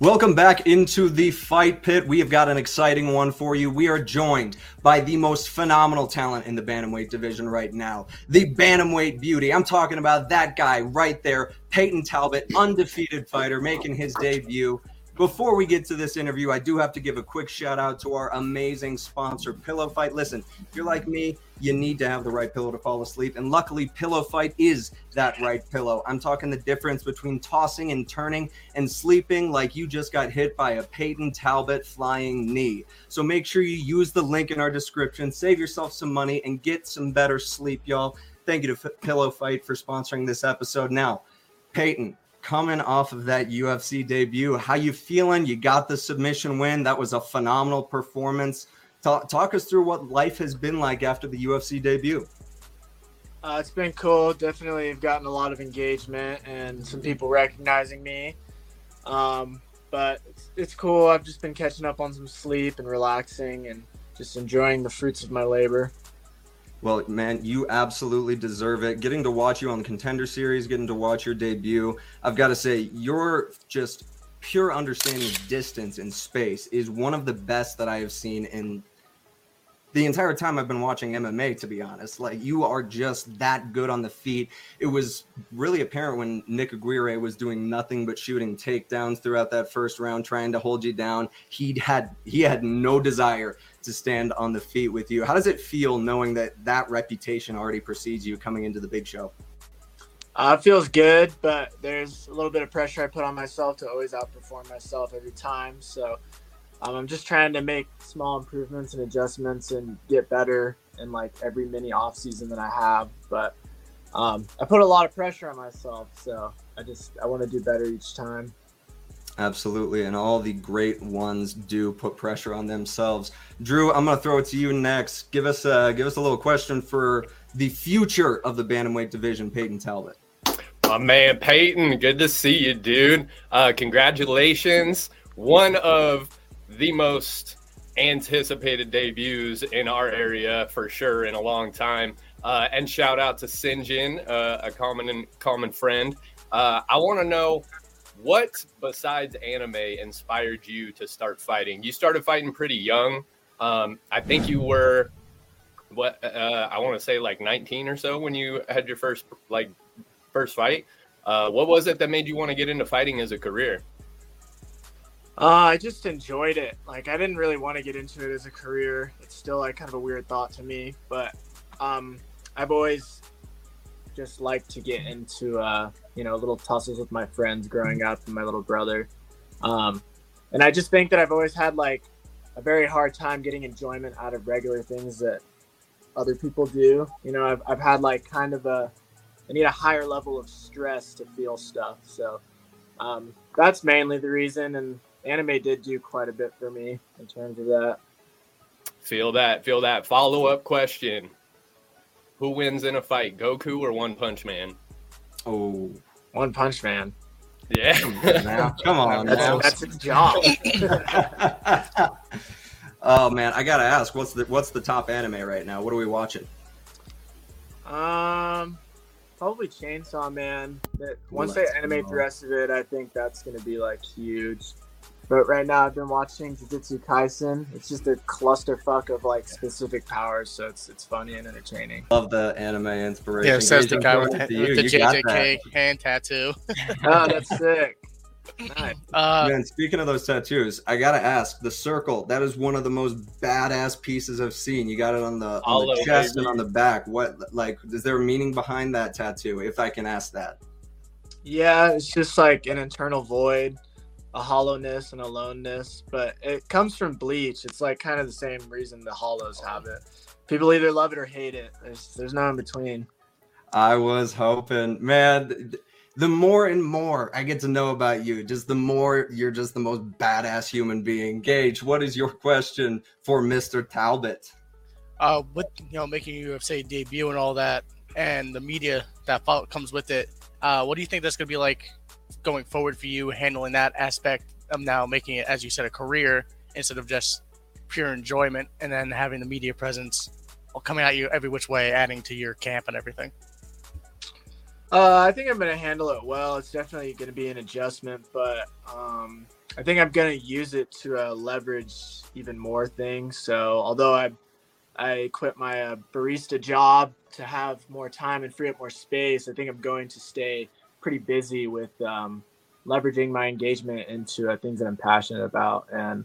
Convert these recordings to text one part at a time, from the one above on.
Welcome back into the fight pit. We have got an exciting one for you. We are joined by the most phenomenal talent in the bantamweight division right now, the bantamweight beauty. I'm talking about that guy right there, Payton Talbott, undefeated fighter, making his debut. Before we get to this interview, I do have to give a quick shout out to our amazing sponsor, Pillow Fight. Listen, if you're like me, you need to have the right pillow to fall asleep. And luckily, Pillow Fight is that right pillow. I'm talking the difference between tossing and turning and sleeping like you just got hit by a Payton Talbott flying knee. So make sure you use the link in our description, save yourself some money, and get some better sleep, y'all. Thank you to Pillow Fight for sponsoring this episode. Now, Payton, coming off of that UFC debut. How you feeling? You got the submission win. That was a phenomenal performance. Talk, talk us through what life has been like after the UFC debut. Uh, it's been cool. Definitely, I've gotten a lot of engagement and some people recognizing me. Um, but it's, it's cool. I've just been catching up on some sleep and relaxing and just enjoying the fruits of my labor. Well, man, you absolutely deserve it. Getting to watch you on the Contender Series, getting to watch your debut, I've got to say, you're just pure understanding of distance and space is one of the best that I have seen in the entire time I've been watching MMA, to be honest. Like you are just that good on the feet. It was really apparent when Nick Aguirre was doing nothing but shooting takedowns throughout that first round, trying to hold you down. He had he had no desire to stand on the feet with you. How does it feel knowing that that reputation already precedes you coming into the big show? Uh, it feels good, but there's a little bit of pressure I put on myself to always outperform myself every time. So um, I'm just trying to make small improvements and adjustments and get better in like every mini off season that I have. But um, I put a lot of pressure on myself, so I just I want to do better each time. Absolutely, and all the great ones do put pressure on themselves. Drew, I'm going to throw it to you next. Give us a give us a little question for the future of the bantamweight division, Payton Talbott. My man Payton, good to see you, dude. Uh, congratulations, one of the most anticipated debuts in our area for sure in a long time. Uh, and shout out to Sinjin, uh, a common common friend. Uh, I want to know what besides anime inspired you to start fighting. You started fighting pretty young. Um, I think you were what uh, I want to say like 19 or so when you had your first like first fight. Uh, what was it that made you want to get into fighting as a career? Uh, I just enjoyed it. Like I didn't really want to get into it as a career. It's still like kind of a weird thought to me, but um, I've always just liked to get into uh, you know little tussles with my friends growing up and my little brother. Um, and I just think that I've always had like a very hard time getting enjoyment out of regular things that other people do. You know, I've, I've had like kind of a I need a higher level of stress to feel stuff. So um, that's mainly the reason. And anime did do quite a bit for me in terms of that. Feel that. Feel that. Follow up question: Who wins in a fight, Goku or One Punch Man? Oh, One Punch Man. Yeah, come on, that's, that's his job. oh man, I gotta ask, what's the what's the top anime right now? What are we watching? Um, probably Chainsaw Man. Once Let's they animate go. the rest of it, I think that's gonna be like huge. But right now, I've been watching Jujutsu Kaisen. It's just a clusterfuck of like specific powers, so it's it's funny and entertaining. Love the anime inspiration. Yeah, says the guy with, with the JJK hand tattoo. oh, that's sick. Nice. Uh, Man, speaking of those tattoos, I gotta ask the circle. That is one of the most badass pieces I've seen. You got it on the, on the chest and on the back. What like is there a meaning behind that tattoo? If I can ask that. Yeah, it's just like an internal void a hollowness and aloneness, but it comes from Bleach. It's like kind of the same reason the hollows have it. People either love it or hate it. There's there's no in between. I was hoping, man. The more and more I get to know about you, just the more you're just the most badass human being. Gage, what is your question for Mr. Talbott? Uh, with you know making your UFC debut and all that, and the media that comes with it, uh, what do you think that's gonna be like going forward for you handling that aspect of now making it, as you said, a career instead of just pure enjoyment, and then having the media presence coming at you every which way, adding to your camp and everything? Uh, I think I'm going to handle it well. It's definitely going to be an adjustment, but um, I think I'm gonna use it to uh, leverage even more things. So although I I quit my uh, barista job to have more time and free up more space, I think I'm going to stay pretty busy with um, leveraging my engagement into uh, things that I'm passionate about. And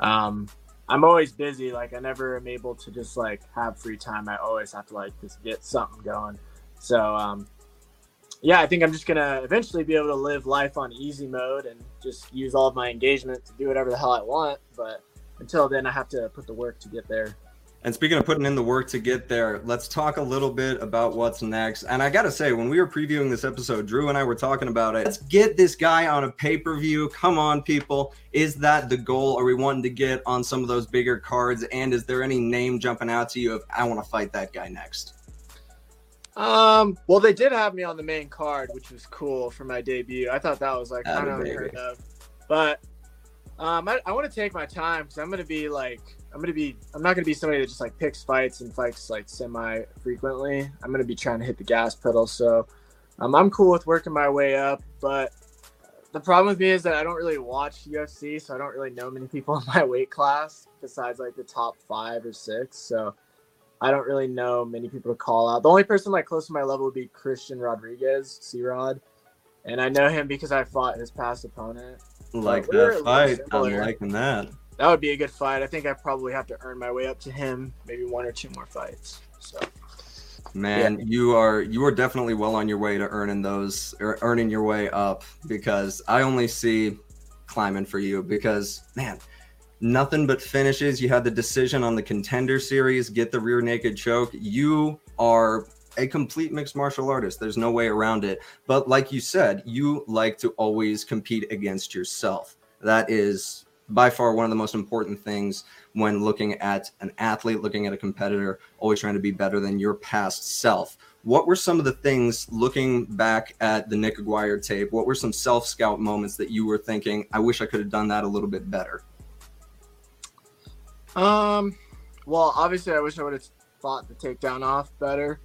um, I'm always busy. Like I never am able to just like have free time. I always have to like just get something going. So um, yeah, I think I'm just gonna eventually be able to live life on easy mode and just use all of my engagement to do whatever the hell I want. But until then, I have to put the work to get there. And speaking of putting in the work to get there, let's talk a little bit about what's next. And I got to say, when we were previewing this episode, Drew and I were talking about it. Let's get this guy on a pay per view. Come on, people. Is that the goal? Are we wanting to get on some of those bigger cards? And is there any name jumping out to you of, I want to fight that guy next? Um, well, they did have me on the main card, which was cool for my debut. I thought that was like kind of unheard of, but um, I, I want to take my time because I'm gonna be like, I'm gonna be, I'm not gonna be somebody that just like picks fights and fights like semi frequently. I'm gonna be trying to hit the gas pedal. So, um, I'm cool with working my way up, but the problem with me is that I don't really watch UFC, so I don't really know many people in my weight class besides like the top five or six. So I don't really know many people to call out. The only person like close to my level would be Christian Rodriguez, C Rod. And I know him because I fought his past opponent. Like that fight. I'm liking that. That would be a good fight. I think I probably have to earn my way up to him, maybe one or two more fights. So Man, yeah. you are you are definitely well on your way to earning those or earning your way up because I only see climbing for you because man, nothing but finishes. You had the decision on the contender series, get the rear naked choke. You are a complete mixed martial artist. There's no way around it. But like you said, you like to always compete against yourself. That is by far one of the most important things when looking at an athlete, looking at a competitor, always trying to be better than your past self. What were some of the things looking back at the Nick Aguirre tape? What were some self scout moments that you were thinking, I wish I could have done that a little bit better? Um, well, obviously, I wish I would have fought the takedown off better.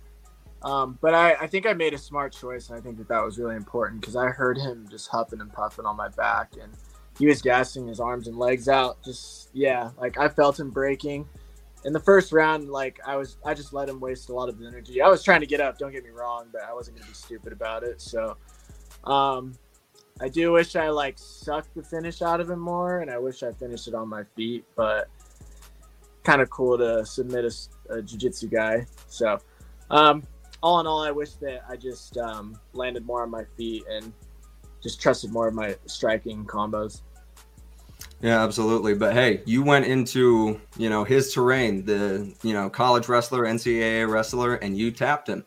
Um, but I, I think I made a smart choice, and I think that that was really important because I heard him just huffing and puffing on my back, and he was gassing his arms and legs out. Just yeah, like I felt him breaking. In the first round, like I was, I just let him waste a lot of energy. I was trying to get up. Don't get me wrong, but I wasn't gonna be stupid about it. So, um, I do wish I like sucked the finish out of him more, and I wish I finished it on my feet. But kind of cool to submit a, a jiu-jitsu guy. So, um, all in all, I wish that I just um, landed more on my feet and just trusted more of my striking combos. Yeah, absolutely. But hey, you went into you know his terrain, the you know college wrestler, NCAA wrestler, and you tapped him.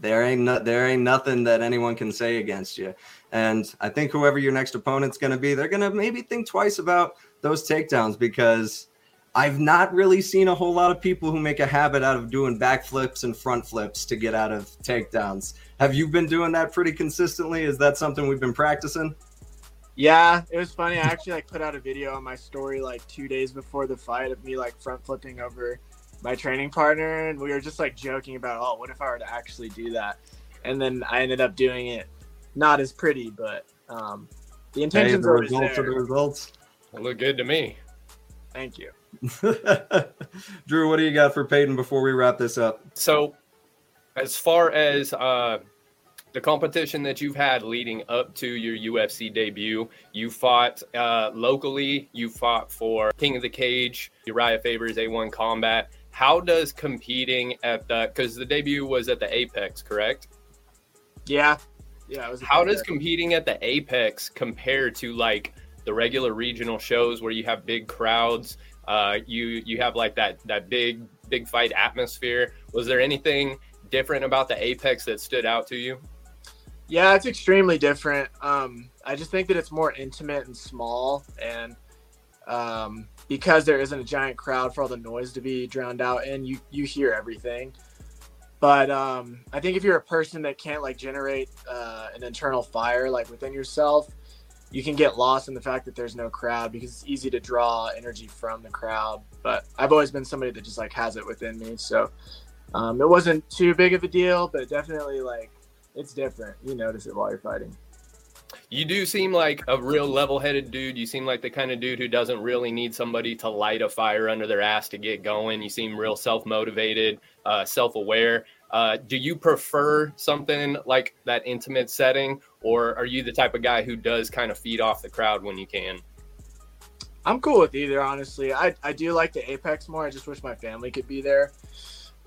There ain't no, there ain't nothing that anyone can say against you. And I think whoever your next opponent's going to be, they're going to maybe think twice about those takedowns because I've not really seen a whole lot of people who make a habit out of doing backflips and front flips to get out of takedowns. Have you been doing that pretty consistently? Is that something we've been practicing? Yeah, it was funny. I actually like put out a video on my story like two days before the fight of me like front flipping over my training partner, and we were just like joking about, oh, what if I were to actually do that? And then I ended up doing it. Not as pretty, but um, the intentions hey, the are results there. are the results. look good to me. Thank you. Drew, what do you got for Payton before we wrap this up? So, as far as uh, the competition that you've had leading up to your UFC debut, you fought uh, locally, you fought for King of the Cage, Urijah Faber's A1 Combat. How does competing at the because the debut was at the Apex, correct? Yeah, yeah. How does competing at the Apex compare to like the regular regional shows where you have big crowds? Uh, you you have like that that big big fight atmosphere. Was there anything different about the Apex that stood out to you? Yeah, it's extremely different. Um, I just think that it's more intimate and small, and um, because there isn't a giant crowd for all the noise to be drowned out, and you you hear everything. But um, I think if you're a person that can't like generate uh, an internal fire like within yourself, you can get lost in the fact that there's no crowd because it's easy to draw energy from the crowd. But I've always been somebody that just like has it within me. So um, it wasn't too big of a deal, but definitely like it's different. You notice it while you're fighting. you do seem like a real level-headed dude. You seem like the kind of dude who doesn't really need somebody to light a fire under their ass to get going. You seem real self-motivated, uh, self-aware. Uh, do you prefer something like that intimate setting, or are you the type of guy who does kind of feed off the crowd when you can? I'm cool with either, honestly. I, I do like the Apex more. I just wish my family could be there.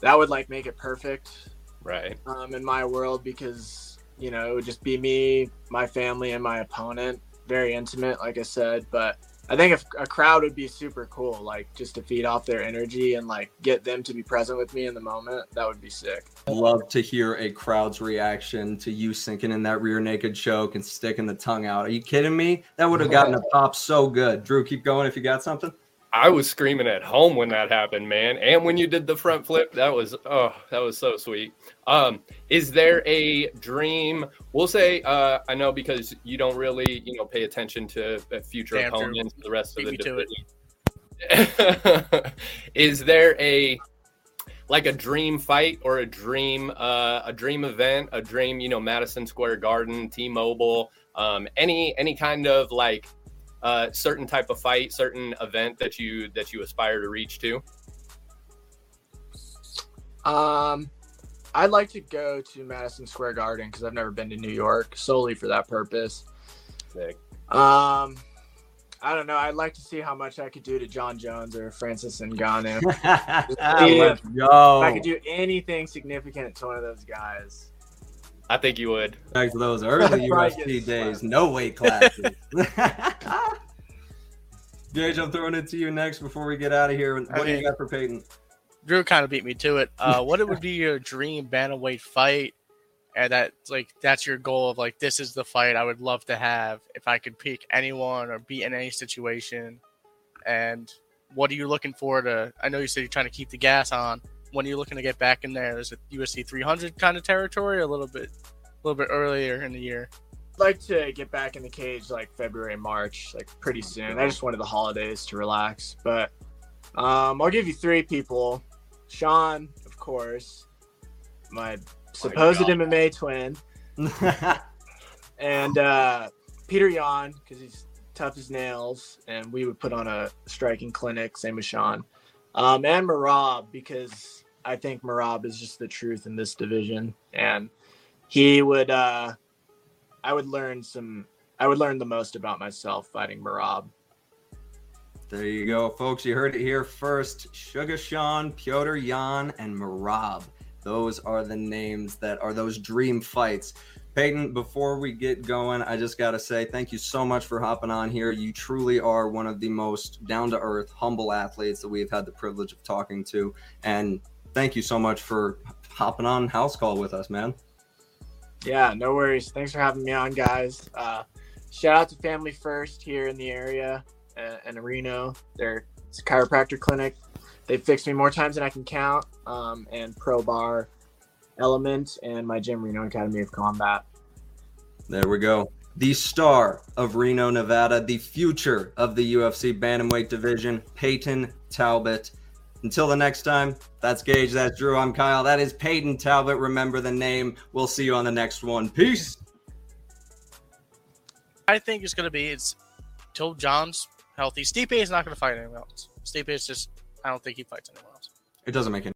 That would like make it perfect, Right. um, in my world because you know it would just be me, my family, and my opponent. Very intimate, like I said. But I think if a crowd would be super cool, like just to feed off their energy and like get them to be present with me in the moment. That would be sick. Love to hear a crowd's reaction to you sinking in that rear naked choke and sticking the tongue out. Are you kidding me? That would have gotten a pop so good. Drew, keep going if you got something. I was screaming at home when that happened, man. And when you did the front flip, that was oh, that was so sweet. Um, is there a dream? We'll say, uh, I know because you don't really, you know, pay attention to future Damn true. opponents, the rest of the to it. division. is there a like a dream fight or a dream uh, a dream event, a dream, you know, Madison Square Garden, T-Mobile, um, any any kind of like uh, certain type of fight, certain event that you that you aspire to reach to? Um, I'd like to go to Madison Square Garden because I've never been to New York solely for that purpose. Sick. Um, I don't know. I'd like to see how much I could do to Jon Jones or Francis Ngannou. Let's If go. I could do anything significant to one of those guys. I think you would. Back to those early Probably UFC days, no weight classes. Gage, I'm throwing it to you next before we get out of here. What do you got for Payton? Drew kind of beat me to it. Uh, what it would be your dream bantamweight fight, and that like that's your goal of like this is the fight I would love to have if I could pick anyone or be in any situation. And what are you looking for to? I know you said you're trying to keep the gas on. When are you looking to get back in there? Is it UFC 300 kind of territory, or a little bit, a little bit earlier in the year? Like to get back in the cage like February, March, like pretty soon. I just wanted the holidays to relax. But um, I'll give you three people. Sean, of course, my supposed God. MMA twin, and uh, Petr Yan because he's tough as nails, and we would put on a striking clinic. Same with Sean, um, and Merab because I think Merab is just the truth in this division, and he would. Uh, I would learn some. I would learn the most about myself fighting Merab. There you go, folks. You heard it here first. Sugar Sean, Petr Yan, and Merab. Those are the names that are those dream fights. Payton, before we get going, I just got to say thank you so much for hopping on here. You truly are one of the most down to earth, humble athletes that we've had the privilege of talking to. And thank you so much for hopping on House Call with us, man. Yeah, no worries. Thanks for having me on, guys. Uh, shout out to Family First here in the area uh, in Reno. A chiropractor clinic. They fixed me more times than I can count. Um, and Pro Bar Element and my gym, Reno Academy of Combat. There we go. The star of Reno, Nevada, the future of the UFC Bantamweight division, Payton Talbott. Until the next time, that's Gage, that's Drew, I'm Kyle. That is Payton Talbott. Remember the name. We'll see you on the next one. Peace. I think it's going to be it's till John's healthy. Stipe is not going to fight anyone else. Stipe is just I don't think he fights anyone else. It doesn't make any